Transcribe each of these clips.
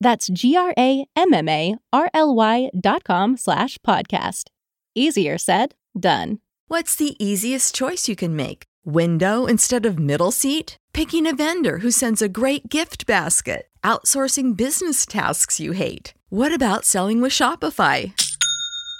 That's G-R-A-M-M-A-R-L-Y dot com slash podcast. Easier said, done. What's the easiest choice you can make? Window instead of middle seat? Picking a vendor who sends a great gift basket? Outsourcing business tasks you hate? What about selling with Shopify?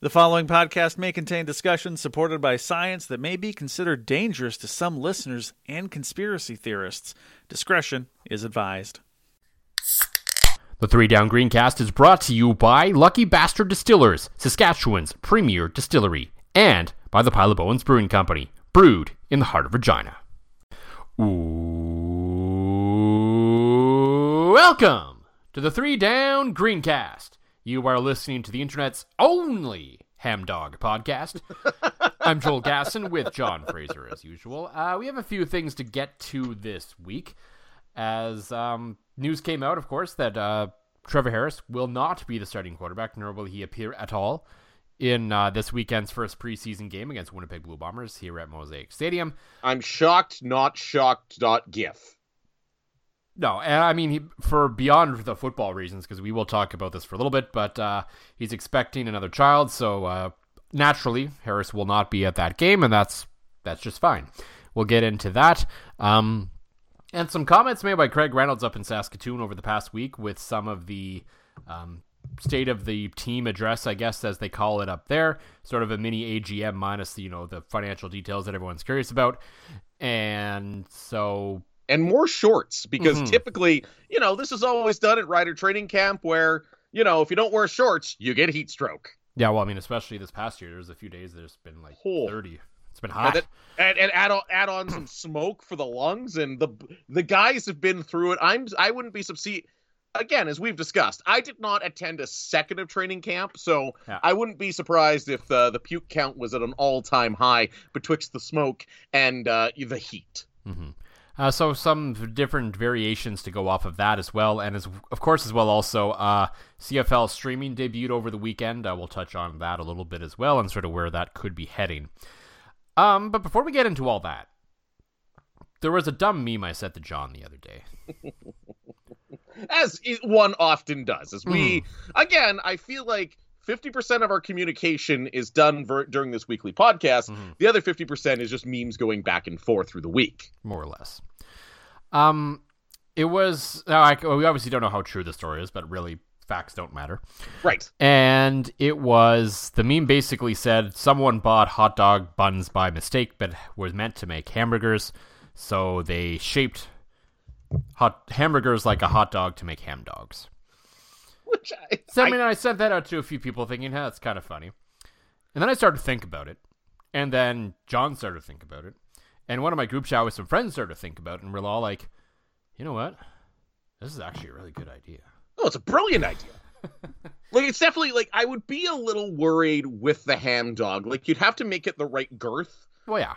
The following podcast may contain discussions supported by science that may be considered dangerous to some listeners and conspiracy theorists. Discretion is advised. The Three Down Greencast is brought to you by Lucky Bastard Distillers, Saskatchewan's premier distillery, and by the Pile of Brewing Company, brewed in the heart of Regina. Ooh, welcome to the Three Down Greencast. You are listening to the internet's only Ham Dog podcast. I'm Joel Gasson with John Fraser, as usual. Uh, we have a few things to get to this week, as um, news came out, of course, that uh, Trevor Harris will not be the starting quarterback, nor will he appear at all in uh, this weekend's first preseason game against Winnipeg Blue Bombers here at Mosaic Stadium. I'm shocked, not shocked, not gif. No, and I mean he, for beyond the football reasons, because we will talk about this for a little bit. But uh, he's expecting another child, so uh, naturally Harris will not be at that game, and that's that's just fine. We'll get into that. Um, and some comments made by Craig Reynolds up in Saskatoon over the past week with some of the um, state of the team address, I guess, as they call it up there. Sort of a mini AGM minus the, you know the financial details that everyone's curious about. And so and more shorts because mm-hmm. typically, you know, this is always done at rider training camp where, you know, if you don't wear shorts, you get heat stroke. Yeah, well, I mean, especially this past year, there's a few days there's been like oh. 30. It's been hot. And, then, and, and, add on add on some smoke for the lungs and the the guys have been through it. I'm I wouldn't be subsede again, as we've discussed, I did not attend a second of training camp, so yeah. I wouldn't be surprised if uh, the puke count was at an all time high betwixt the smoke and uh, the heat. Mm-hmm. Uh, so some different variations to go off of that as well, and as of course as well also uh, CFL streaming debuted over the weekend. Uh, we'll touch on that a little bit as well, and sort of where that could be heading. Um, but before we get into all that, there was a dumb meme I said to John the other day. as one often does, as we mm. again, I feel like 50% of our communication is done ver- during this weekly podcast. Mm-hmm. The other 50% is just memes going back and forth through the week. More or less. Um, it was, I, we obviously don't know how true the story is, but really, facts don't matter. Right. And it was, the meme basically said someone bought hot dog buns by mistake, but was meant to make hamburgers. So they shaped hot hamburgers like a hot dog to make ham dogs. Which I, so, I mean, I sent that out to a few people thinking, hey, that's kind of funny. And then I started to think about it. And then John started to think about it. And one of my group chat with some friends started to think about it. And we're all like, you know what? This is actually a really good idea. Oh, it's a brilliant idea. like it's definitely like I would be a little worried with the ham dog. Like you'd have to make it the right girth. Well, yeah.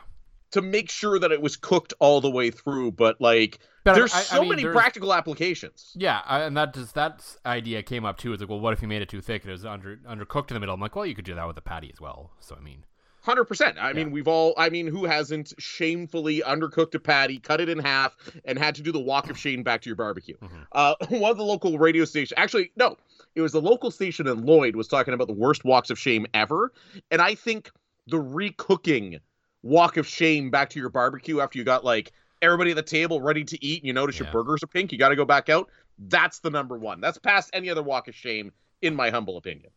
To make sure that it was cooked all the way through, but like but there's I, so I mean, many there's... practical applications. Yeah, and that just that idea came up too. It's like, well, what if you made it too thick? and It was under undercooked in the middle. I'm like, well, you could do that with a patty as well. So I mean, Hundred percent. I yeah. mean, we've all. I mean, who hasn't shamefully undercooked a patty, cut it in half, and had to do the walk of shame back to your barbecue? Mm-hmm. Uh, one of the local radio stations, actually, no, it was the local station in Lloyd was talking about the worst walks of shame ever, and I think the recooking walk of shame back to your barbecue after you got like everybody at the table ready to eat, and you notice yeah. your burgers are pink, you got to go back out. That's the number one. That's past any other walk of shame, in my humble opinion.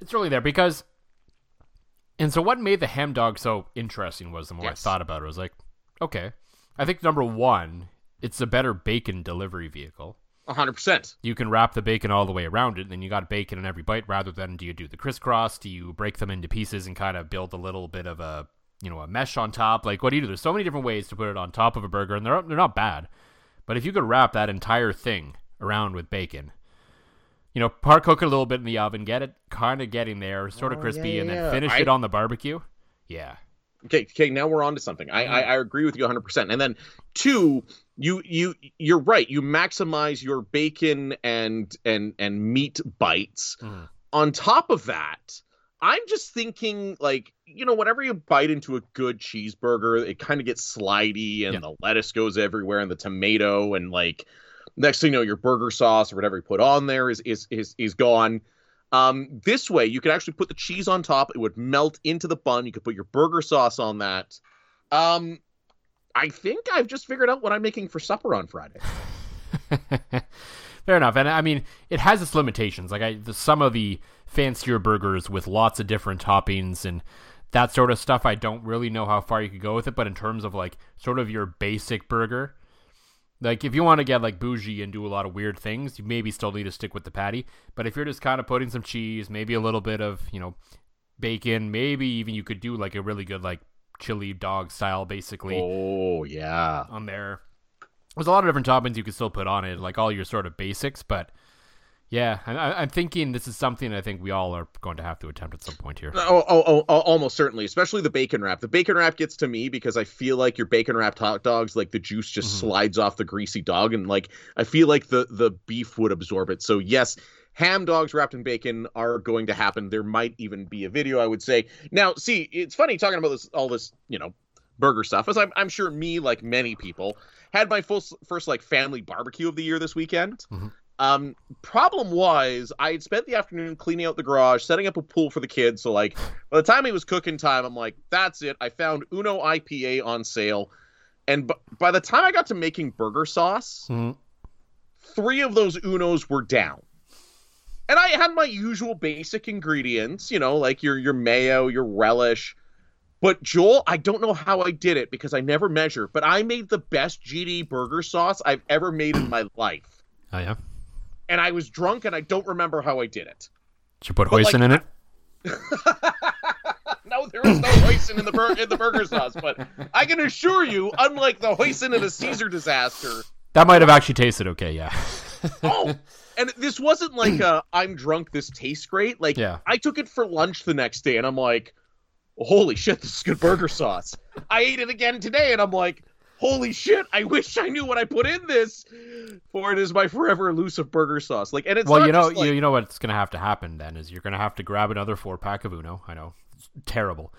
It's really there because and so, what made the ham dog so interesting was the more yes. I thought about it, I was like, okay, I think number one, it's a better bacon delivery vehicle. hundred percent. You can wrap the bacon all the way around it, and then you got bacon in every bite. Rather than do you do the crisscross? Do you break them into pieces and kind of build a little bit of a you know a mesh on top? Like what do you do? There's so many different ways to put it on top of a burger, and they're they're not bad. But if you could wrap that entire thing around with bacon, you know, part cook it a little bit in the oven, get it kind of getting there, sort of oh, crispy, yeah, and then finish I... it on the barbecue. Yeah. Okay, okay, now we're on to something. I, I, I agree with you 100%. And then two, you you you're right. You maximize your bacon and and and meat bites. Mm. On top of that, I'm just thinking like, you know, whenever you bite into a good cheeseburger, it kind of gets slidey and yeah. the lettuce goes everywhere and the tomato and like Next thing you know, your burger sauce or whatever you put on there is is is is gone. Um, this way, you could actually put the cheese on top. It would melt into the bun. You could put your burger sauce on that. Um, I think I've just figured out what I'm making for supper on Friday. Fair enough, and I mean it has its limitations. Like I, the, some of the fancier burgers with lots of different toppings and that sort of stuff, I don't really know how far you could go with it. But in terms of like sort of your basic burger, like if you want to get like bougie and do a lot of weird things, you maybe still need to stick with the patty. But if you're just kind of putting some cheese, maybe a little bit of, you know, bacon, maybe even you could do like a really good like chili dog style basically. Oh, yeah. On there. There's a lot of different toppings you could still put on it, like all your sort of basics, but yeah, I, am thinking this is something I think we all are going to have to attempt at some point here. Oh, oh, oh, oh, almost certainly, especially the bacon wrap. The bacon wrap gets to me because I feel like your bacon wrapped hot dogs, like the juice just mm-hmm. slides off the greasy dog, and like I feel like the the beef would absorb it. So yes, ham dogs wrapped in bacon are going to happen. There might even be a video, I would say. Now, see, it's funny talking about this, all this, you know, burger stuff, as I'm, I'm sure me, like many people, had my full, first like family barbecue of the year this weekend. Mm-hmm. Um, problem was, I had spent the afternoon cleaning out the garage, setting up a pool for the kids. So, like, by the time it was cooking time, I'm like, that's it. I found Uno IPA on sale. And b- by the time I got to making burger sauce, mm-hmm. three of those Unos were down. And I had my usual basic ingredients, you know, like your your mayo, your relish. But Joel, I don't know how I did it because I never measure, but I made the best GD burger sauce I've ever made in my life. Oh yeah and I was drunk and I don't remember how I did it. Did you put hoisin like, in it? no, there was no hoisin in the bur- in the burger sauce, but I can assure you, unlike the hoisin in a Caesar disaster, that might have actually tasted okay. Yeah. oh, and this wasn't like a I'm drunk. This tastes great. Like yeah. I took it for lunch the next day, and I'm like, holy shit, this is good burger sauce. I ate it again today, and I'm like, holy shit, I wish I knew what I put in this. For it is my forever elusive burger sauce. Like, and it's well, you know, like... you know what's gonna have to happen then is you're gonna have to grab another four pack of Uno. I know, it's terrible.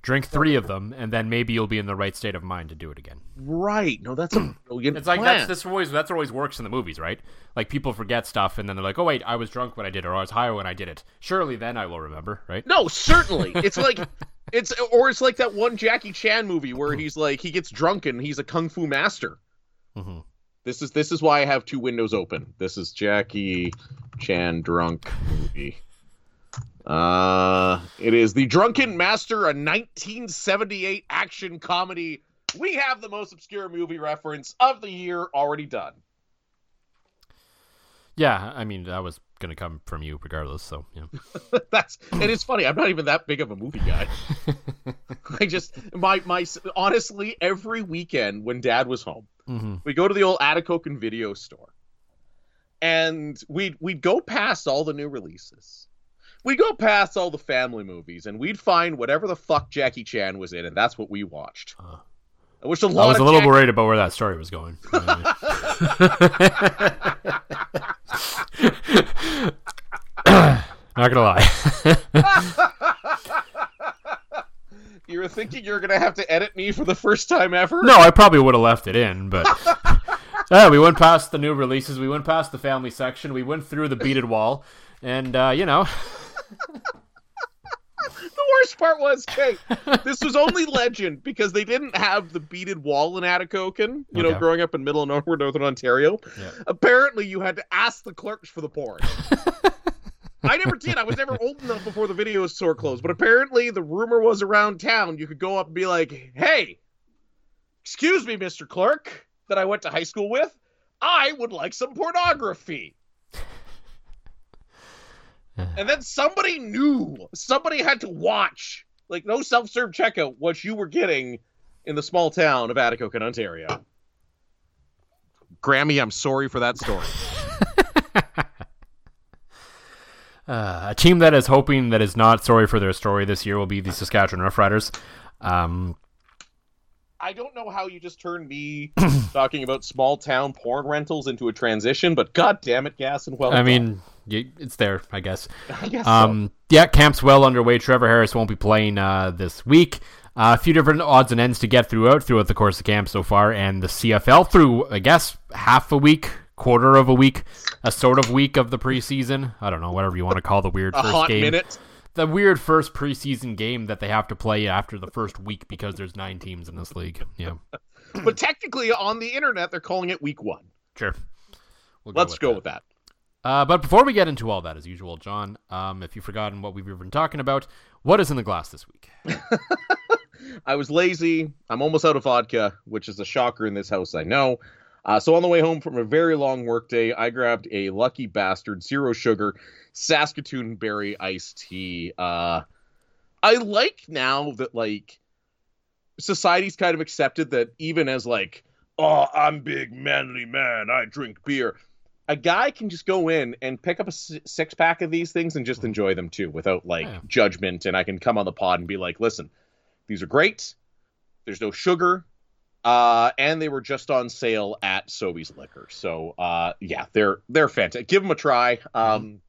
Drink three of them, and then maybe you'll be in the right state of mind to do it again. Right? No, that's a brilliant. it's like plan. that's this always that's always works in the movies, right? Like people forget stuff, and then they're like, "Oh wait, I was drunk when I did it, or I was high when I did it. Surely then I will remember, right?" No, certainly. It's like it's or it's like that one Jackie Chan movie where he's like he gets drunk and he's a kung fu master. Mm-hmm. This is this is why I have two windows open. This is Jackie Chan drunk movie. Uh, it is The Drunken Master, a 1978 action comedy. We have the most obscure movie reference of the year already done. Yeah, I mean that was gonna come from you regardless. So yeah, that's and it's funny. I'm not even that big of a movie guy. I just my my honestly every weekend when Dad was home, mm-hmm. we go to the old Atikokan video store, and we'd we'd go past all the new releases. We'd go past all the family movies, and we'd find whatever the fuck Jackie Chan was in, and that's what we watched. Uh, which a lot I was a little Jackie... worried about where that story was going. Not gonna lie. you were thinking you were gonna have to edit me for the first time ever? No, I probably would have left it in, but yeah, we went past the new releases. We went past the family section. We went through the beaded wall, and uh, you know. the worst part was, okay, this was only legend because they didn't have the beaded wall in Atikokan, you okay. know, growing up in middle and northern northern Ontario. Yeah. Apparently, you had to ask the clerks for the porn. I never did. I was never old enough before the video store closed. But apparently, the rumor was around town you could go up and be like, "Hey, excuse me, Mister Clerk, that I went to high school with. I would like some pornography." And then somebody knew. Somebody had to watch. Like no self-serve checkout. What you were getting in the small town of Atikokan, Ontario. Grammy, I'm sorry for that story. Uh, a team that is hoping that is not sorry for their story this year will be the Saskatchewan Roughriders. Um, I don't know how you just turned me talking about small town porn rentals into a transition, but god damn it, Gasson well. I mean, it's there, I guess. I guess um, so. Yeah, camp's well underway. Trevor Harris won't be playing uh, this week. Uh, a few different odds and ends to get throughout throughout the course of camp so far, and the CFL through I guess half a week quarter of a week, a sort of week of the preseason. I don't know, whatever you want to call the weird a first game. Minute. The weird first preseason game that they have to play after the first week because there's nine teams in this league. Yeah. but technically, on the internet, they're calling it week one. Sure. We'll go Let's with go that. with that. Uh, but before we get into all that, as usual, John, um, if you've forgotten what we've been talking about, what is in the glass this week? I was lazy. I'm almost out of vodka, which is a shocker in this house, I know. Uh, so on the way home from a very long workday, I grabbed a Lucky Bastard zero sugar Saskatoon berry iced tea. Uh, I like now that like society's kind of accepted that even as like, oh, I'm big manly man, I drink beer. A guy can just go in and pick up a six pack of these things and just enjoy them too, without like yeah. judgment. And I can come on the pod and be like, listen, these are great. There's no sugar. Uh, and they were just on sale at Sobeys Liquor. So uh, yeah, they're they're fantastic. Give them a try. Um,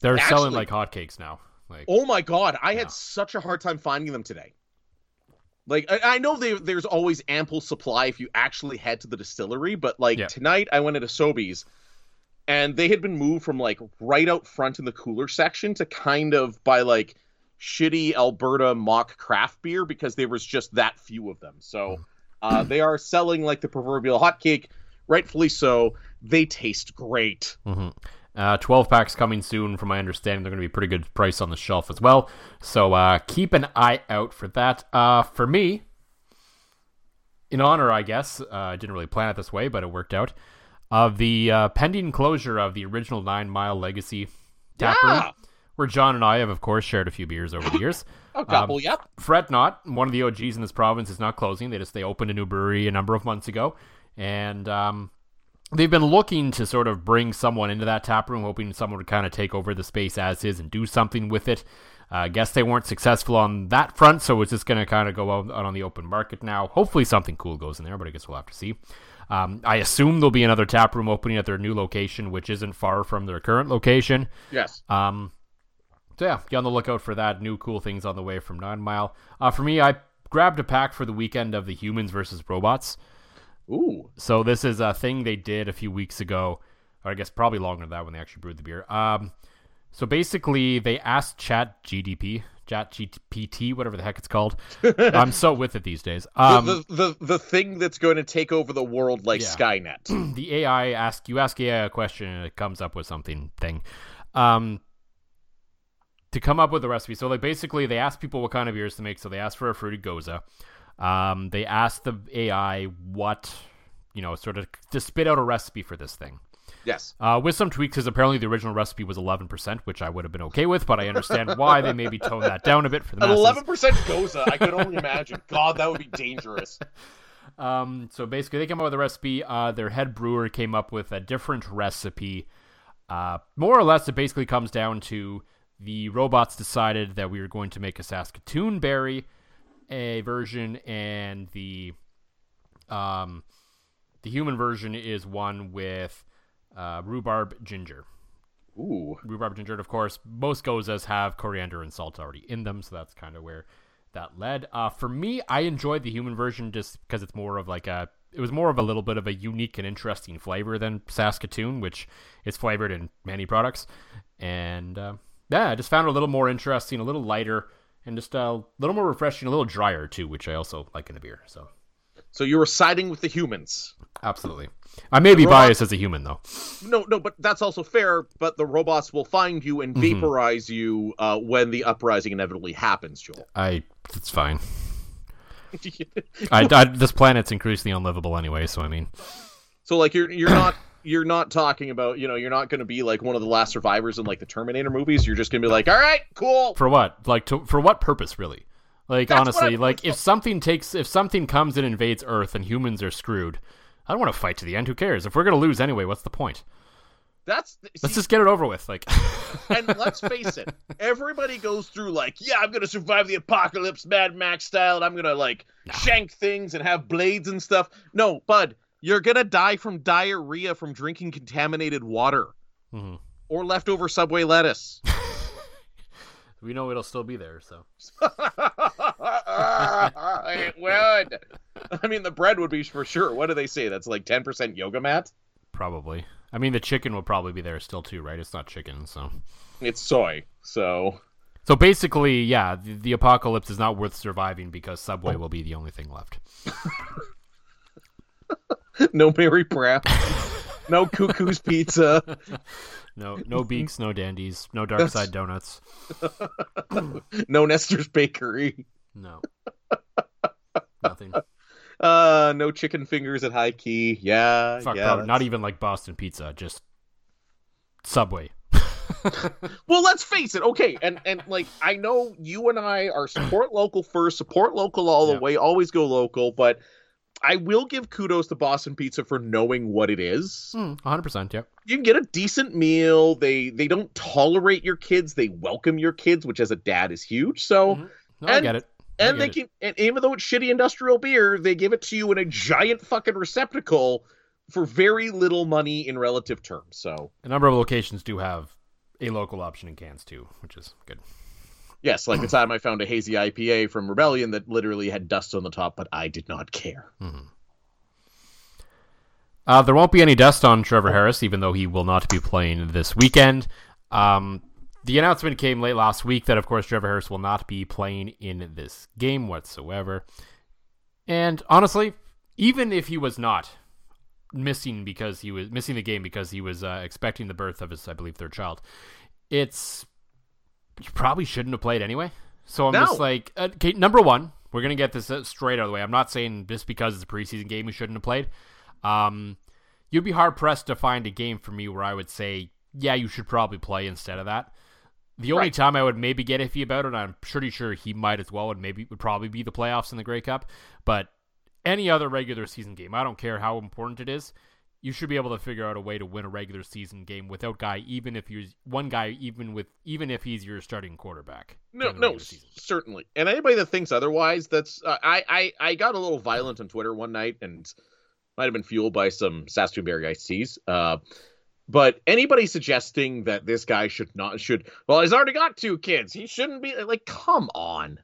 they're actually, selling like hotcakes now. Like, oh my god, I yeah. had such a hard time finding them today. Like I, I know they, there's always ample supply if you actually head to the distillery, but like yeah. tonight I went into Sobeys, and they had been moved from like right out front in the cooler section to kind of by like shitty Alberta mock craft beer because there was just that few of them. So. Mm uh, they are selling like the proverbial hotcake, rightfully so. They taste great. Mm-hmm. Uh, 12 packs coming soon, from my understanding. They're going to be pretty good price on the shelf as well. So uh, keep an eye out for that. Uh, for me, in honor, I guess, uh, I didn't really plan it this way, but it worked out, of the uh, pending closure of the original Nine Mile Legacy tap yeah. room where John and I have, of course, shared a few beers over the years. a couple, um, yep. Fret not, one of the OGs in this province is not closing. They just they opened a new brewery a number of months ago, and um, they've been looking to sort of bring someone into that tap room, hoping someone would kind of take over the space as is and do something with it. I uh, guess they weren't successful on that front, so it's just going to kind of go out, out, on the open market now. Hopefully, something cool goes in there, but I guess we'll have to see. Um, I assume there'll be another tap room opening at their new location, which isn't far from their current location. Yes. Um, so yeah, get on the lookout for that. New cool things on the way from Nine Mile. Uh, for me, I grabbed a pack for the weekend of the Humans versus Robots. Ooh. So this is a thing they did a few weeks ago, or I guess probably longer than that when they actually brewed the beer. Um, so basically, they asked Chat GDP, Chat GPT, whatever the heck it's called. I'm so with it these days. Um, the, the, the the thing that's going to take over the world like yeah. Skynet. the AI ask you ask AI a question and it comes up with something thing. Um, to come up with a recipe. So like basically they asked people what kind of beers to make. So they asked for a fruited gose. Um, they asked the AI what you know sort of to spit out a recipe for this thing. Yes. Uh, with some tweaks, because apparently the original recipe was 11%, which I would have been okay with, but I understand why they maybe toned that down a bit for the An 11% gose, I could only imagine. God, that would be dangerous. Um, so basically, they came up with a recipe. Uh, their head brewer came up with a different recipe. Uh, more or less, it basically comes down to the robots decided that we were going to make a Saskatoon berry a version, and the um, the human version is one with uh, rhubarb ginger. Ooh, rhubarb ginger. And of course, most goses have coriander and salt already in them, so that's kind of where that led. Uh, for me, I enjoyed the human version just because it's more of like a. It was more of a little bit of a unique and interesting flavor than Saskatoon, which is flavored in many products. And uh, yeah, I just found it a little more interesting, a little lighter, and just a little more refreshing, a little drier too, which I also like in a beer. So, so you were siding with the humans. Absolutely. I may be biased as a human, though. No, no, but that's also fair. But the robots will find you and mm-hmm. vaporize you uh, when the uprising inevitably happens, Joel. I. It's fine. I, I, this planet's increasingly unlivable anyway, so I mean. So like you're you're not you're not talking about you know you're not going to be like one of the last survivors in like the Terminator movies. You're just going to be like, all right, cool. For what? Like to, for what purpose, really? Like That's honestly, like if something takes if something comes and invades Earth and humans are screwed, I don't want to fight to the end. Who cares? If we're gonna lose anyway, what's the point? That's let's just get it over with. Like, and let's face it, everybody goes through like, yeah, I'm gonna survive the apocalypse, Mad Max style, and I'm gonna like nah. shank things and have blades and stuff. No, bud, you're gonna die from diarrhea from drinking contaminated water mm-hmm. or leftover Subway lettuce. We know it'll still be there, so. it would. I mean, the bread would be for sure. What do they say? That's like 10% yoga mat? Probably. I mean, the chicken will probably be there still, too, right? It's not chicken, so. It's soy, so. So basically, yeah, the, the apocalypse is not worth surviving because Subway will be the only thing left. no Mary Pratt. no Cuckoo's Pizza. No, no Beaks, no Dandies, no Dark Side Donuts. no Nestor's Bakery. No. Nothing. Uh, no chicken fingers at high key. Yeah, Fuck, yeah. Not even like Boston Pizza, just Subway. well, let's face it. Okay, and and like I know you and I are support local first, support local all the way, always go local, but I will give kudos to Boston Pizza for knowing what it is. Mm, 100%, yeah. You can get a decent meal. They they don't tolerate your kids. They welcome your kids, which as a dad is huge. So mm-hmm. no, and, I get it and they can, and even though it's shitty industrial beer, they give it to you in a giant fucking receptacle for very little money in relative terms. So a number of locations do have a local option in cans too, which is good. Yes, like the time I found a hazy IPA from Rebellion that literally had dust on the top, but I did not care. Mm-hmm. Uh, there won't be any dust on Trevor Harris, even though he will not be playing this weekend. Um, the announcement came late last week that, of course, Trevor Harris will not be playing in this game whatsoever. And honestly, even if he was not missing because he was missing the game because he was uh, expecting the birth of his, I believe, third child, it's you probably shouldn't have played anyway. So I'm no. just like, uh, okay, number one, we're gonna get this uh, straight out of the way. I'm not saying just because it's a preseason game we shouldn't have played. Um, you'd be hard pressed to find a game for me where I would say, yeah, you should probably play instead of that. The only right. time I would maybe get iffy about it, I'm pretty sure he might as well, and maybe would probably be the playoffs in the Grey Cup. But any other regular season game, I don't care how important it is, you should be able to figure out a way to win a regular season game without guy, even if you're one guy, even with even if he's your starting quarterback. No, no, certainly. And anybody that thinks otherwise, that's uh, I, I I got a little violent on Twitter one night, and might have been fueled by some Saskatoon Berry iced teas. Uh, but anybody suggesting that this guy should not should well, he's already got two kids. He shouldn't be like, come on.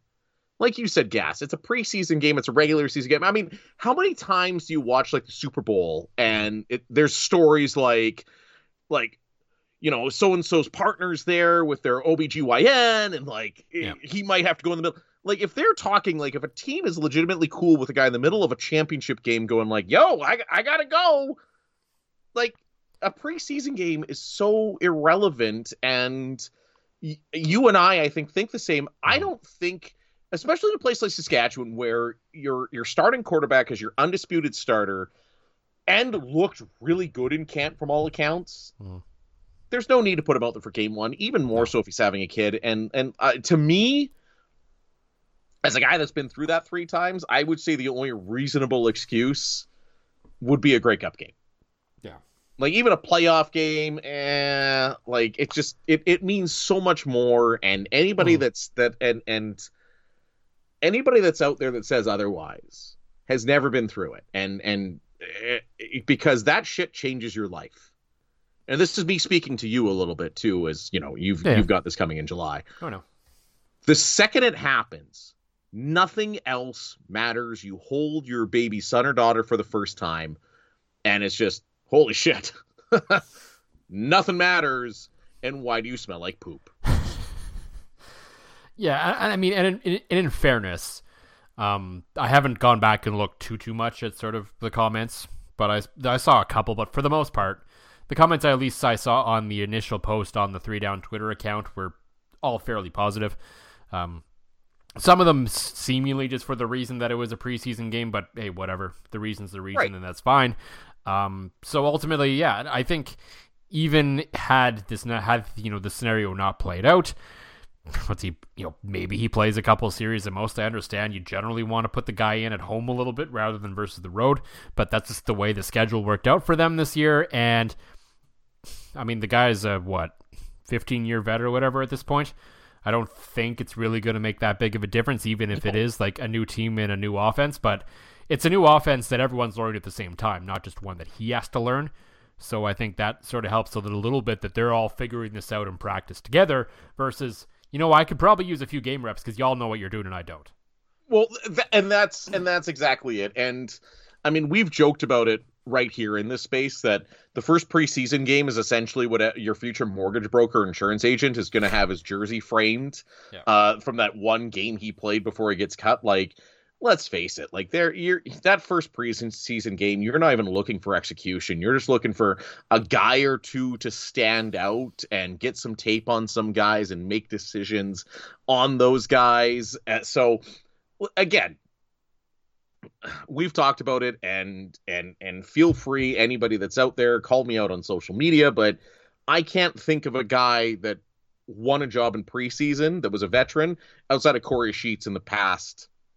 Like you said, gas. It's a preseason game. It's a regular season game. I mean, how many times do you watch like the Super Bowl and it, there's stories like, like, you know, so and so's partners there with their OBGYN and like yeah. he might have to go in the middle. Like if they're talking like if a team is legitimately cool with a guy in the middle of a championship game going like, "Yo, I I got to go." Like a preseason game is so irrelevant and y- you and I I think think the same. I mm-hmm. don't think especially in a place like Saskatchewan where your your starting quarterback is your undisputed starter and looked really good in camp from all accounts. Mm. There's no need to put him out there for game 1, even more so if he's having a kid and and uh, to me as a guy that's been through that three times, I would say the only reasonable excuse would be a Grey Cup game. Yeah. Like even a playoff game, eh, like it just it, it means so much more. And anybody mm. that's that and and anybody that's out there that says otherwise has never been through it. And and eh, because that shit changes your life. And this is me speaking to you a little bit too, as you know, you've yeah. you've got this coming in July. Oh no. The second it happens, Nothing else matters. You hold your baby son or daughter for the first time, and it's just, holy shit. Nothing matters. And why do you smell like poop? yeah, I, I mean, and in, in, in fairness, um, I haven't gone back and looked too too much at sort of the comments, but I I saw a couple. But for the most part, the comments I, at least I saw on the initial post on the three down Twitter account were all fairly positive. Um, some of them seemingly just for the reason that it was a preseason game, but hey, whatever. The reason's the reason, right. and that's fine. Um, so ultimately, yeah, I think even had this not had you know the scenario not played out, what's he you know maybe he plays a couple series at most. I understand you generally want to put the guy in at home a little bit rather than versus the road, but that's just the way the schedule worked out for them this year. And I mean, the guy's a what, fifteen year vet or whatever at this point. I don't think it's really going to make that big of a difference, even if it is like a new team and a new offense. But it's a new offense that everyone's learning at the same time, not just one that he has to learn. So I think that sort of helps a little, little bit that they're all figuring this out in practice together versus, you know, I could probably use a few game reps because y'all know what you're doing and I don't. Well, th- and that's and that's exactly it. And I mean, we've joked about it right here in this space that the first preseason game is essentially what your future mortgage broker insurance agent is going to have his jersey framed yeah. uh, from that one game he played before he gets cut. Like, let's face it, like there, you're that first preseason game, you're not even looking for execution. You're just looking for a guy or two to stand out and get some tape on some guys and make decisions on those guys. Uh, so again we've talked about it and and and feel free anybody that's out there call me out on social media but i can't think of a guy that won a job in preseason that was a veteran outside of Kory Sheets in the past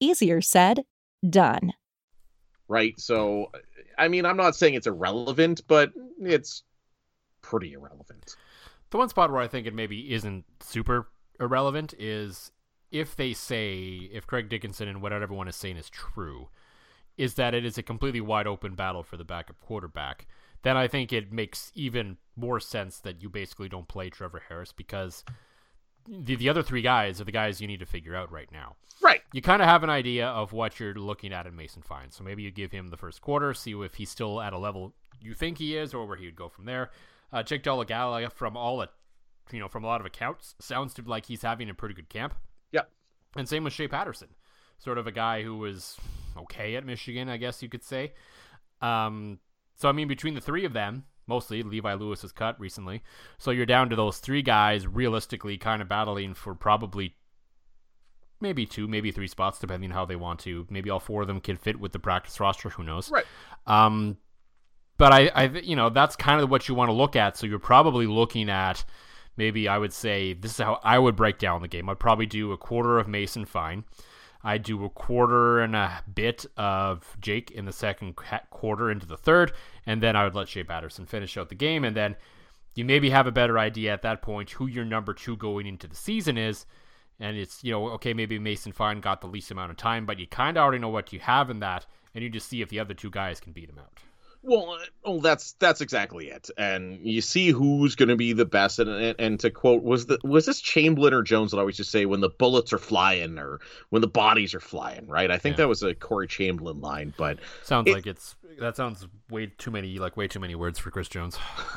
Easier said, done. Right. So, I mean, I'm not saying it's irrelevant, but it's pretty irrelevant. The one spot where I think it maybe isn't super irrelevant is if they say if Craig Dickinson and what everyone is saying is true, is that it is a completely wide open battle for the backup quarterback, then I think it makes even more sense that you basically don't play Trevor Harris because the the other three guys are the guys you need to figure out right now. Right. You kind of have an idea of what you're looking at in Mason Fine. So maybe you give him the first quarter, see if he's still at a level you think he is, or where he would go from there. Uh, Jake Dolegala, from all it, you know, from a lot of accounts, sounds to like he's having a pretty good camp. Yeah. And same with Shea Patterson, sort of a guy who was okay at Michigan, I guess you could say. Um, so I mean, between the three of them, mostly Levi Lewis has cut recently, so you're down to those three guys realistically kind of battling for probably maybe two, maybe three spots, depending how they want to. Maybe all four of them can fit with the practice roster. Who knows? Right. Um, but I, I, you know, that's kind of what you want to look at. So you're probably looking at maybe I would say this is how I would break down the game. I'd probably do a quarter of Mason Fine. I'd do a quarter and a bit of Jake in the second quarter into the third, and then I would let Shea Patterson finish out the game. And then you maybe have a better idea at that point who your number two going into the season is. and it's you know okay maybe Mason Fine got the least amount of time, but you kind of already know what you have in that, and you just see if the other two guys can beat him out. Well, well, that's that's exactly it, and you see who's going to be the best. And, and, and to quote, was the was this Chamberlain or Jones that I always just say when the bullets are flying or when the bodies are flying, right? I think yeah. that was a Corey Chamberlain line, but sounds it, like it's that sounds way too many like way too many words for Chris Jones.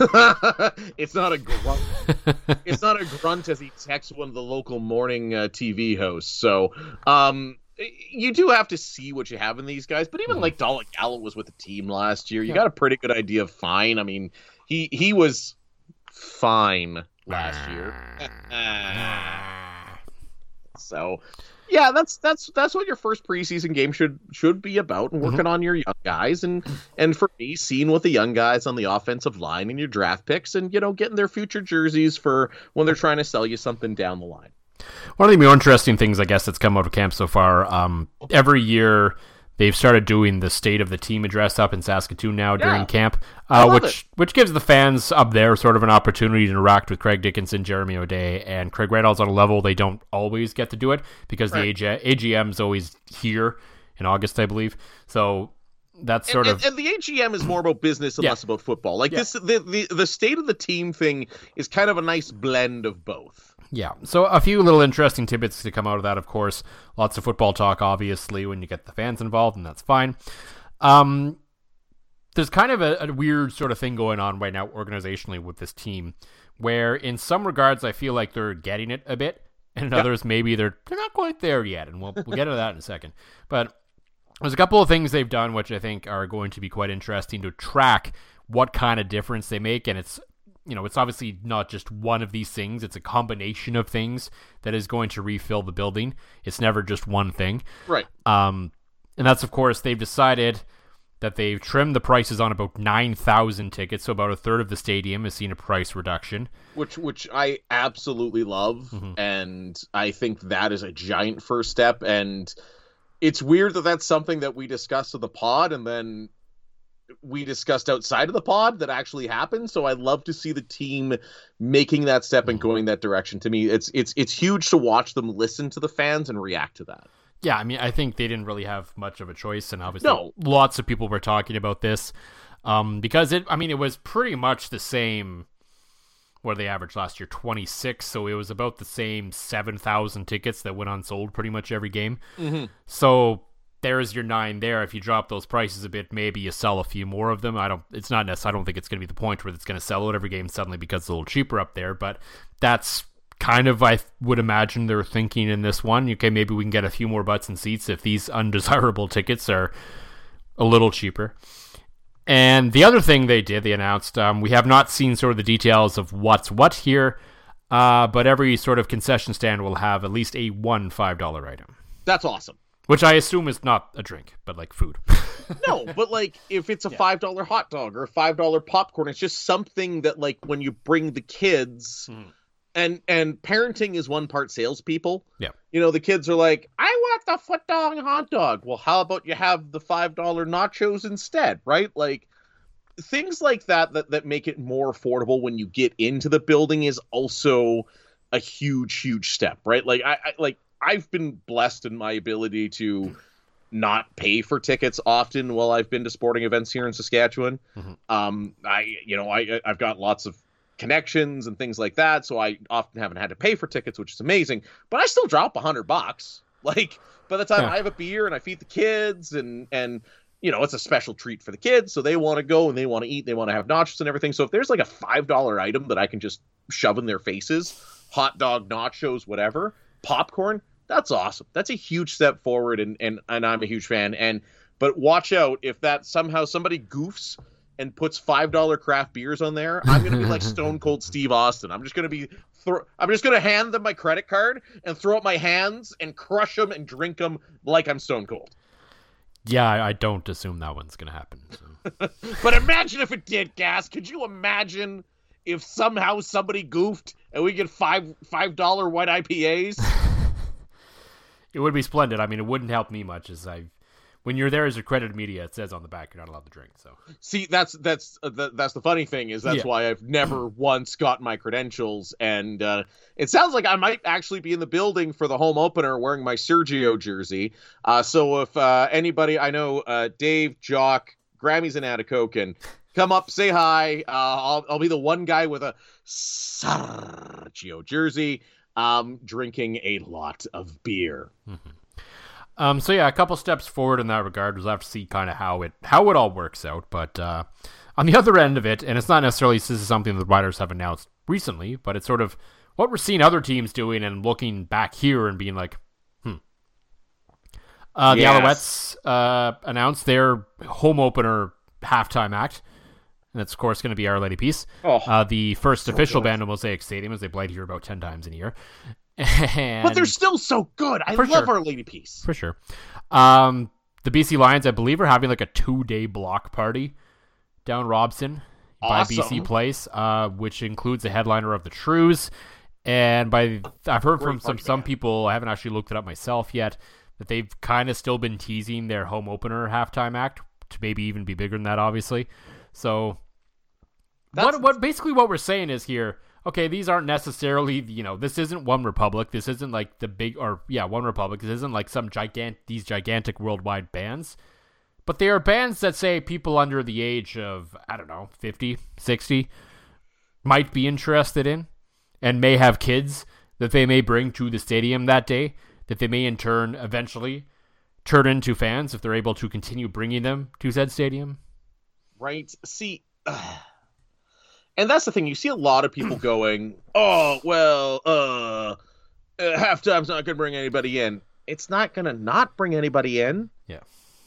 it's not a grunt. it's not a grunt as he texts one of the local morning uh, TV hosts. So, um, you do have to see what you have in these guys. But even mm-hmm. like Dolegala was with the team last year. You yeah. got a pretty good idea of fine. I mean, he he was fine last year. so yeah, that's that's that's what your first preseason game should should be about, and working mm-hmm. on your young guys, and and for me, seeing what the young guys on the offensive line and your draft picks, and you know, getting their future jerseys for when they're trying to sell you something down the line. One of the more interesting things, I guess, that's come out of camp so far. Um, every year they've started doing the state of the team address up in Saskatoon now yeah. during camp, uh, which it. which gives the fans up there sort of an opportunity to interact with Craig Dickinson, Jeremy O'Day, and Craig Reynolds on a level they don't always get to do it because right. the AG- AGM's always here in August, I believe. So that's sort and, of and, the AGM is more about business and yeah. less about football. Like yeah. this, the, the the state of the team thing is kind of a nice blend of both. Yeah. So a few little interesting tidbits to come out of that, of course. Lots of football talk, obviously, when you get the fans involved, and that's fine. Um, there's kind of a, a, weird sort of thing going on right now organizationally with this team, where in some regards I feel like they're getting it a bit, and in yep. others maybe they're they're not quite there yet, and we'll we'll get into that in a second. But there's a couple of things they've done which I think are going to be quite interesting to track what kind of difference they make, and it's you know, it's obviously not just one of these things, it's a combination of things that is going to refill the building. It's never just one thing. Right. Um, and that's, of course, they've decided that they've trimmed the prices on about 9,000 tickets, so about a third of the stadium has seen a price reduction. Which which I absolutely love mm-hmm. and I think that is a giant first step and it's weird that that's something that we discussed in the pod and then we discussed outside of the pod that actually happened. So I'd love to see the team making that step and going that direction. To me, it's it's it's huge to watch them listen to the fans and react to that. Yeah, I mean, I think they didn't really have much of a choice, and obviously, no. lots of people were talking about this um, because it. I mean, it was pretty much the same. What they averaged last year? Twenty six. So it was about the same seven thousand tickets that went unsold pretty much every game. Mm-hmm. So there's your nine there. If you drop those prices a bit, maybe you sell a few more of them. I don't. It's not necessarily. I don't think it's going to be the point where it's going to sell out every game suddenly because it's a little cheaper up there. But that's kind of I would imagine they're thinking in this one. Okay, maybe we can get a few more butts and seats if these undesirable tickets are a little cheaper. And the other thing they did, they announced, um, we have not seen sort of the details of what's what here, uh, but every sort of concession stand will have at least a one five dollar item. That's awesome. Which I assume is not a drink, but like food. no, but like if it's a five dollar hot dog or a five dollar popcorn, it's just something that like when you bring the kids mm. and and parenting is one part salespeople. Yeah. You know, the kids are like, I want the foot dog hot dog. Well, how about you have the five dollar nachos instead, right? Like things like that, that that make it more affordable when you get into the building is also a huge, huge step, right? Like I, I like I've been blessed in my ability to not pay for tickets often while I've been to sporting events here in Saskatchewan. Mm-hmm. Um, I, you know, I, I've got lots of connections and things like that, so I often haven't had to pay for tickets, which is amazing. But I still drop a hundred bucks. Like by the time yeah. I have a beer and I feed the kids and and you know it's a special treat for the kids, so they want to go and they want to eat, they want to have nachos and everything. So if there's like a five dollar item that I can just shove in their faces, hot dog, nachos, whatever, popcorn, that's awesome. That's a huge step forward, and and and I'm a huge fan. And but watch out if that somehow somebody goofs and puts five dollar craft beers on there, I'm gonna be like Stone Cold Steve Austin. I'm just gonna be throw. I'm just gonna hand them my credit card and throw up my hands and crush them and drink them like I'm Stone Cold. Yeah, I don't assume that one's gonna happen. So. but imagine if it did, Gas. Could you imagine if somehow somebody goofed and we get five five dollar white IPAs? it would be splendid. I mean, it wouldn't help me much as I, when you're there as accredited media, it says on the back you're not allowed to drink. So see, that's that's uh, the, that's the funny thing is that's yeah. why I've never once got my credentials, and uh, it sounds like I might actually be in the building for the home opener wearing my Sergio jersey. Uh, so if uh, anybody I know, uh, Dave, Jock, Grammys, and Atikokan, come up, say hi. Uh, I'll I'll be the one guy with a Sergio jersey, um, drinking a lot of beer. Mm-hmm. Um, so yeah, a couple steps forward in that regard. We'll have to see kind of how it how it all works out. But uh, on the other end of it, and it's not necessarily this is something the writers have announced recently, but it's sort of what we're seeing other teams doing and looking back here and being like, hmm. Uh, the yes. Alouettes uh, announced their home opener halftime act. And it's, of course, going to be Our Lady Peace. Oh, uh, the first so official good. band of Mosaic Stadium, as they played here about 10 times in a year. And but they're still so good. I love sure. Our Lady Peace. For sure. Um, the BC Lions, I believe, are having like a two day block party down Robson awesome. by BC Place, uh, which includes the headliner of the Trews. And by I've heard Great from some some people, I haven't actually looked it up myself yet, that they've kind of still been teasing their home opener halftime act to maybe even be bigger than that, obviously. So That's... what what basically what we're saying is here okay, these aren't necessarily, you know, this isn't One Republic. This isn't like the big, or yeah, One Republic. This isn't like some gigant, these gigantic worldwide bands. But they are bands that say people under the age of, I don't know, 50, 60 might be interested in and may have kids that they may bring to the stadium that day that they may in turn eventually turn into fans if they're able to continue bringing them to said stadium. Right. See, uh, and that's the thing. You see a lot of people going, "Oh, well, uh, uh halftime's not going to bring anybody in." It's not going to not bring anybody in. Yeah.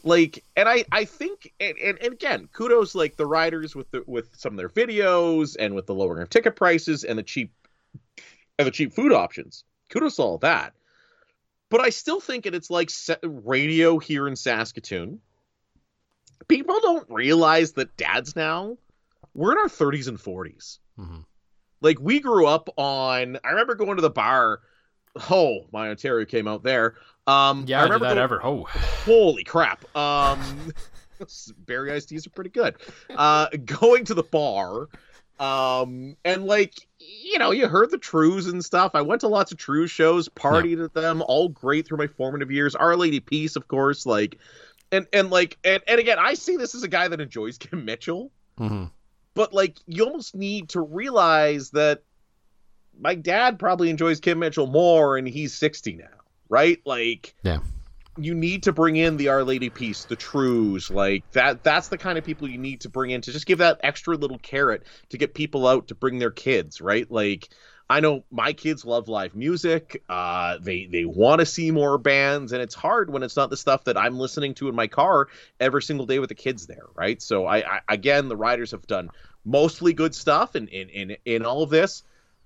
Like, and I, I think, and, and, and again, kudos like the riders with the with some of their videos and with the lowering of ticket prices and the cheap, and the cheap food options. Kudos all that. But I still think it, it's like radio here in Saskatoon. People don't realize that dads now we're in our 30s and 40s. Mm-hmm. Like we grew up on. I remember going to the bar. Oh, my Ontario came out there. Um, yeah, I remember that going, ever. Oh, holy crap! Um, berry iced teas are pretty good. Uh, going to the bar, um, and like you know, you heard the Trews and stuff. I went to lots of Trews shows, partied yeah. at them, all great through my formative years. Our Lady Peace, of course, like, and and like, and and again, I see this as a guy that enjoys Kim Mitchell. Mm-hmm but like you almost need to realize that my dad probably enjoys Kim Mitchell more and he's 60 now, right? Like Yeah. You need to bring in the Our Lady Peace the Trews like that that's the kind of people you need to bring in to just give that extra little carrot to get people out to bring their kids, right? Like I know my kids love live music. Uh, they they want to see more bands, and it's hard when it's not the stuff that I'm listening to in my car every single day with the kids there, right? So I, I again, the riders have done mostly good stuff, and in in in all of this,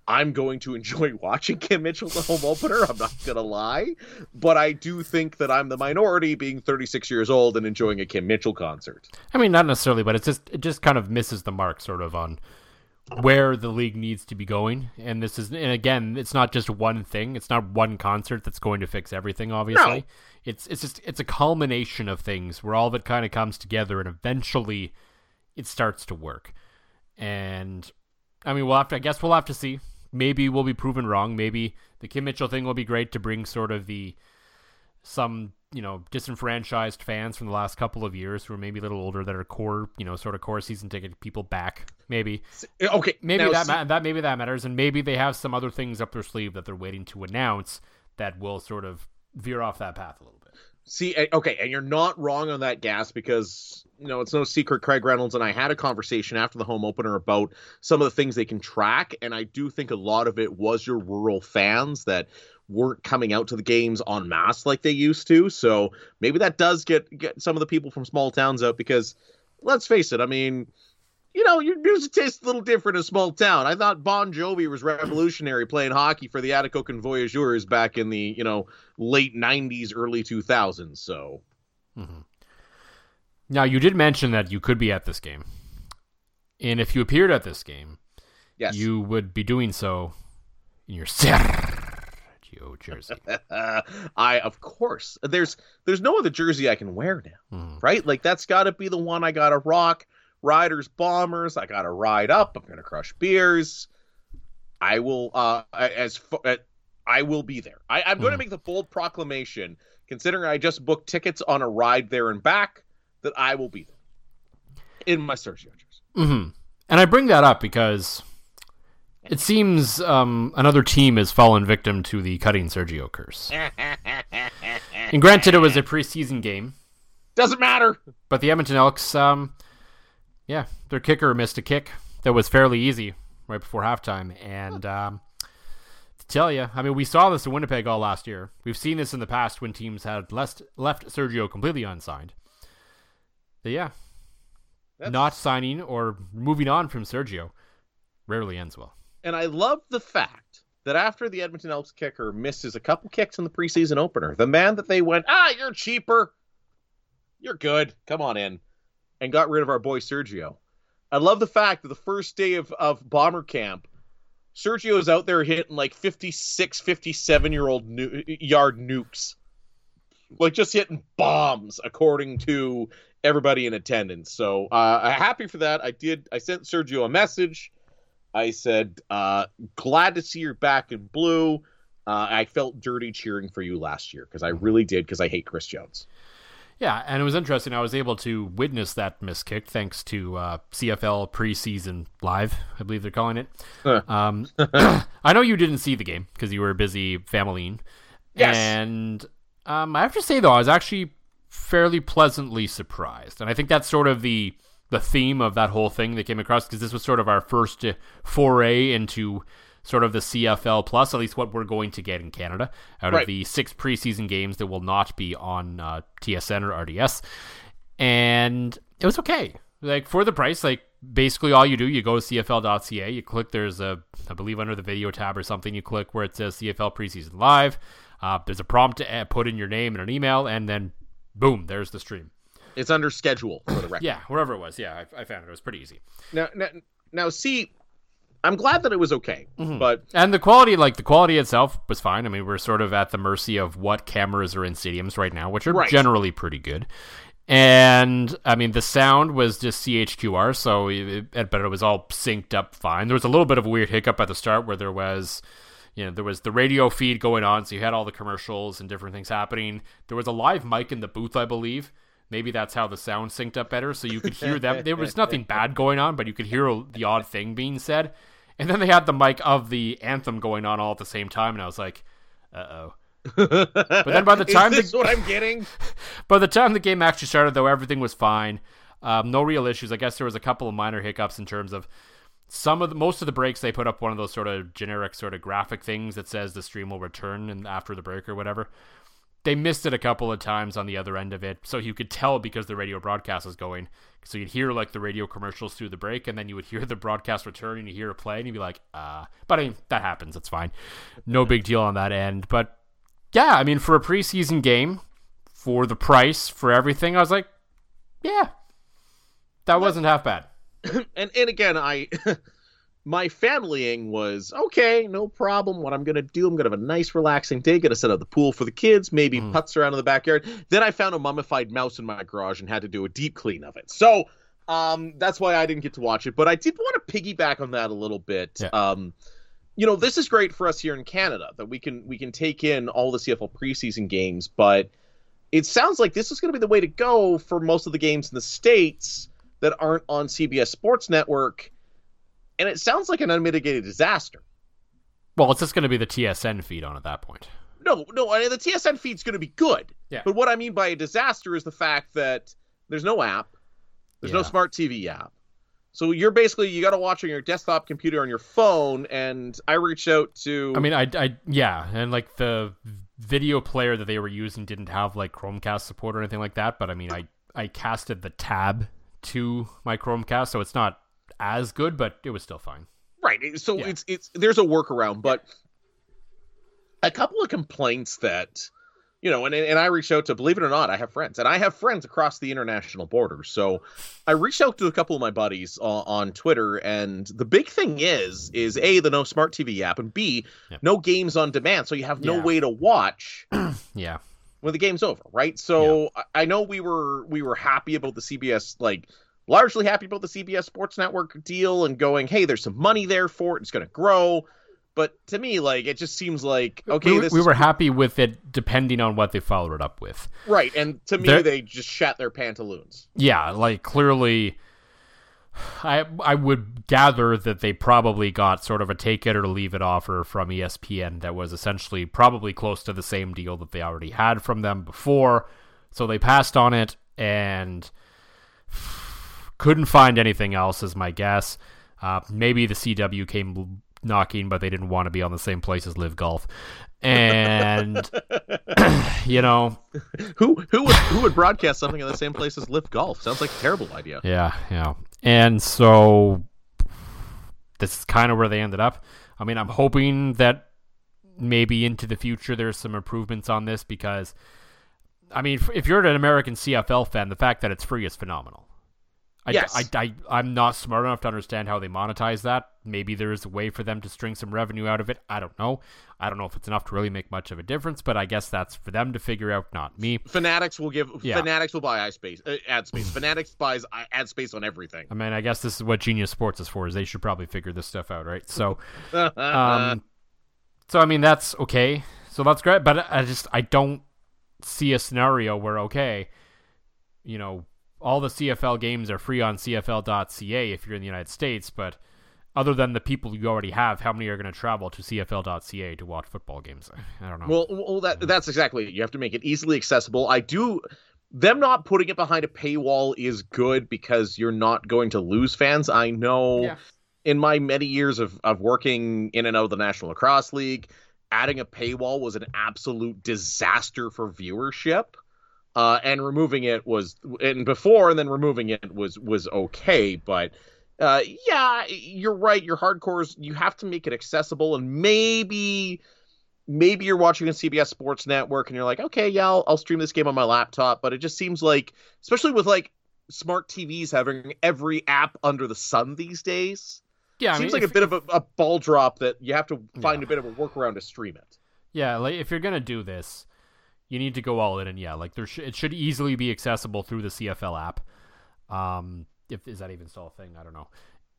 I'm going to enjoy watching Kim Mitchell the home opener. I'm not gonna lie, but I do think that I'm the minority, being 36 years old and enjoying a Kim Mitchell concert. I mean, not necessarily, but it's just it just kind of misses the mark, sort of on where the league needs to be going. And this is, and again, it's not just one thing. It's not one concert that's going to fix everything. Obviously, no. it's it's just it's a culmination of things where all of it kind of comes together, and eventually, it starts to work. And I mean, we'll have to. I guess we'll have to see. Maybe we'll be proven wrong. Maybe the Kim Mitchell thing will be great to bring sort of the some you know disenfranchised fans from the last couple of years who are maybe a little older that are core you know sort of core season ticket people back maybe. Okay maybe now, that, see- that maybe that matters and maybe they have some other things up their sleeve that they're waiting to announce that will sort of veer off that path a little bit. See eh, okay and you're not wrong on that gas because you know it's no secret craig reynolds and i had a conversation after the home opener about some of the things they can track and i do think a lot of it was your rural fans that weren't coming out to the games en masse like they used to. So maybe that does get get some of the people from small towns out because let's face it, I mean, you know, your music tastes a little different in a small town. I thought Bon Jovi was revolutionary playing hockey for the Atikokan Voyageurs back in the, you know, late 90s, early 2000s. So. Mm-hmm. Now, you did mention that you could be at this game. And if you appeared at this game, yes. you would be doing so in your Sergio jersey. I of course there's there's no other jersey I can wear now, mm. right? Like that's got to be the one I got to rock. Riders, Bombers. I got to ride up. I'm gonna crush beers. I will uh as uh, I will be there. I, am going to mm. make the bold proclamation, considering I just booked tickets on a ride there and back, that I will be there in my Sergio jersey. Mm-hmm. And I bring that up because it seems um, another team has fallen victim to the cutting Sergio curse. and granted, it was a preseason game. Doesn't matter. But the Edmonton Elks, um, yeah, their kicker missed a kick that was fairly easy right before halftime. And um, to tell you, I mean, we saw this in Winnipeg all last year. We've seen this in the past when teams had left, left Sergio completely unsigned. But yeah, That's... not signing or moving on from Sergio rarely ends well. And I love the fact that after the Edmonton Elks kicker misses a couple kicks in the preseason opener, the man that they went, ah, you're cheaper, you're good, come on in, and got rid of our boy Sergio. I love the fact that the first day of, of bomber camp, Sergio is out there hitting like 56, 57 year old nu- yard nukes. Like just hitting bombs, according to everybody in attendance. So uh, happy for that. I did. I sent Sergio a message. I said, uh, glad to see you're back in blue. Uh, I felt dirty cheering for you last year because I really did because I hate Chris Jones. Yeah, and it was interesting. I was able to witness that miss kick thanks to uh, CFL preseason live, I believe they're calling it. um, I know you didn't see the game because you were busy familying. Yes. And um, I have to say though, I was actually fairly pleasantly surprised, and I think that's sort of the the theme of that whole thing that came across because this was sort of our first uh, foray into sort of the CFL plus, at least what we're going to get in Canada out right. of the six preseason games that will not be on uh, TSN or RDS. And it was okay. Like for the price, like basically all you do, you go to CFL.ca, you click, there's a, I believe under the video tab or something, you click where it says CFL preseason live. Uh, there's a prompt to put in your name and an email, and then boom, there's the stream. It's under schedule for the record. yeah, wherever it was. Yeah, I, I, found it. It was pretty easy. Now, now, now, see, I'm glad that it was okay, mm-hmm. but and the quality, like the quality itself, was fine. I mean, we're sort of at the mercy of what cameras are in stadiums right now, which are right. generally pretty good. And I mean, the sound was just CHQR, so it, but it was all synced up fine. There was a little bit of a weird hiccup at the start where there was you know, there was the radio feed going on, so you had all the commercials and different things happening. There was a live mic in the booth, I believe, maybe that's how the sound synced up better so you could hear them. There was nothing bad going on but you could hear the odd thing being said. And then they had the mic of the anthem going on all at the same time and i was like uh-oh. But then by the time Is this the, what i'm getting? By the time the game actually started though everything was fine. Um, no real issues. I guess there was a couple of minor hiccups in terms of some of the most of the breaks they put up one of those sort of generic sort of graphic things that says the stream will return and after the break or whatever they missed it a couple of times on the other end of it, so you could tell because the radio broadcast was going. So you'd hear like the radio commercials through the break, and then you would hear the broadcast return, and you hear a play, and you'd be like, uh. But I mean, that happens. It's fine. No big deal on that end. But yeah, I mean, for a preseason game, for the price, for everything, I was like, yeah, that wasn't half bad. And and again, I my familying was okay, no problem. What I'm gonna do, I'm gonna have a nice, relaxing day. Gonna set up the pool for the kids, maybe mm. putts around in the backyard. Then I found a mummified mouse in my garage and had to do a deep clean of it. So um, that's why I didn't get to watch it. But I did want to piggyback on that a little bit. Yeah. Um, you know, this is great for us here in Canada that we can we can take in all the CFL preseason games, but it sounds like this is going to be the way to go for most of the games in the states that aren't on CBS Sports Network and it sounds like an unmitigated disaster. Well, it's just going to be the TSN feed on at that point. No, no, I mean, the TSN feed's going to be good. Yeah. But what I mean by a disaster is the fact that there's no app, there's yeah. no smart TV app. So you're basically you got to watch on your desktop computer on your phone. And I reached out to. I mean, I, I, yeah, and like the video player that they were using didn't have like Chromecast support or anything like that. But I mean, I, I casted the tab to my Chromecast, so it's not as good, but it was still fine. Right. So yeah. it's it's there's a workaround, but a couple of complaints that you know, and and I reached out to believe it or not, I have friends, and I have friends across the international border. So I reached out to a couple of my buddies on, on Twitter, and the big thing is is a the no smart TV app, and b yep. no games on demand, so you have no yeah. way to watch. yeah. When the game's over, right? So yeah. I know we were we were happy about the CBS like largely happy about the CBS Sports Network deal and going, hey, there's some money there for it. It's going to grow. But to me, like it just seems like okay. We, we were happy with it, depending on what they followed it up with. Right, and to me, They're... they just shat their pantaloons. Yeah, like clearly, I I would gather that they probably got sort of a take it or leave it offer from ESPN that was essentially probably close to the same deal that they already had from them before. So they passed on it and couldn't find anything else, is my guess. Uh, maybe the CW came knocking, but they didn't want to be on the same place as LIV Golf. And you know, who who would who would broadcast something in the same place as LIV Golf? Sounds like a terrible idea. Yeah, yeah. And so this is kind of where they ended up. I mean, I'm hoping that maybe into the future there's some improvements on this because I mean, if you're an American CFL fan, the fact that it's free is phenomenal. I, yes. I, I, am not smart enough to understand how they monetize that. Maybe there's a way for them to string some revenue out of it. I don't know. I don't know if it's enough to really make much of a difference, but I guess that's for them to figure out, not me. Fanatics will give. Yeah. Fanatics will buy space, uh, ad space. Fanatics buys ad space on everything. I mean, I guess this is what Genius Sports is for. Is they should probably figure this stuff out, right? So, um, so I mean that's okay. So that's great, but I just I don't see a scenario where okay, you know all the CFL games are free on CFL.ca if you're in the United States, but other than the people you already have, how many are going to travel to CFL.ca to watch football games? I don't know. Well, well, that that's exactly it. You have to make it easily accessible. I do. Them not putting it behind a paywall is good because you're not going to lose fans. I know. Yeah. In my many years of, of working in and out of the National Lacrosse League, adding a paywall was an absolute disaster for viewership uh, and removing it was and before and then removing it was was okay but uh, yeah you're right your hardcores you have to make it accessible and maybe maybe you're watching a cbs sports network and you're like okay yeah I'll, I'll stream this game on my laptop but it just seems like especially with like smart tvs having every app under the sun these days yeah It seems mean, like a bit of a, a, ball drop that you have to find yeah. a bit of a workaround to stream it yeah like if you're gonna do this you need to go all in and yeah like there sh- it should easily be accessible through the cfl app. Um if is that even still a thing? I don't know.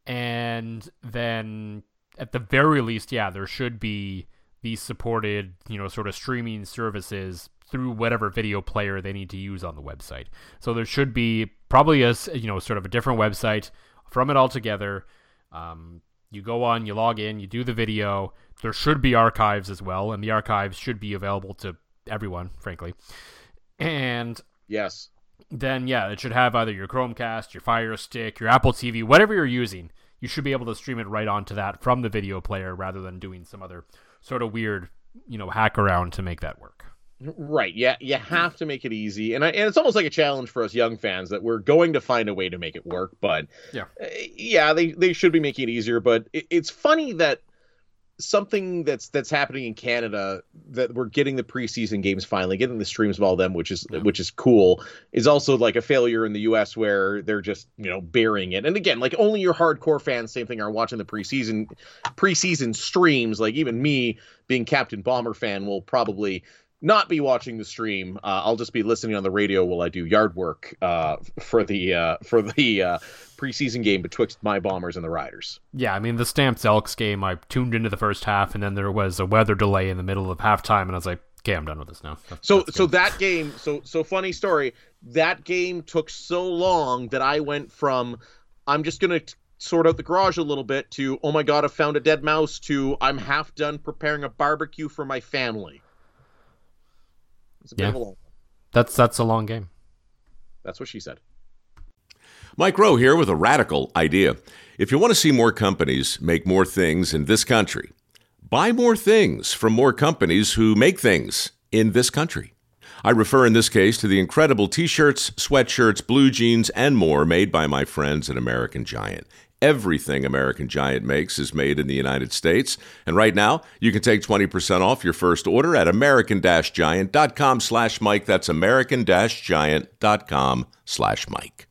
And then at the very least yeah there should be these supported you know sort of streaming services through whatever video player they need to use on the website. So there should be probably a you know sort of a different website from it all together um, you go on you log in you do the video. There should be archives as well and the archives should be available to everyone, frankly. And yes, then yeah, it should have either your Chromecast, your Fire Stick, your Apple TV, whatever you're using. You should be able to stream it right onto that from the video player rather than doing some other sort of weird, you know, hack around to make that work. Right. Yeah, you have to make it easy, and I, and it's almost like a challenge for us young fans that we're going to find a way to make it work. But yeah, uh, yeah, they they should be making it easier. But it, it's funny that something that's that's happening in Canada that we're getting the preseason games finally, getting the streams of all them, which is yeah. which is cool, is also like a failure in the US where they're just, you know, burying it. And again, like only your hardcore fans, same thing, are watching the preseason preseason streams. Like even me being Captain Bomber fan will probably not be watching the stream. Uh, I'll just be listening on the radio while I do yard work uh, for the uh, for the uh, preseason game betwixt my Bombers and the Riders. Yeah, I mean the Stamps Elks game. I tuned into the first half, and then there was a weather delay in the middle of halftime, and I was like, "Okay, I'm done with this now." That's, so, that's so that game. So, so funny story. That game took so long that I went from I'm just gonna t- sort out the garage a little bit to oh my god, I found a dead mouse to I'm half done preparing a barbecue for my family. It's a yeah. of a long one. That's that's a long game. That's what she said. Mike Rowe here with a radical idea. If you want to see more companies make more things in this country, buy more things from more companies who make things in this country. I refer in this case to the incredible t shirts, sweatshirts, blue jeans, and more made by my friends at American Giant. Everything American Giant makes is made in the United States. And right now, you can take 20% off your first order at american-giant.com slash Mike. That's american-giant.com slash Mike.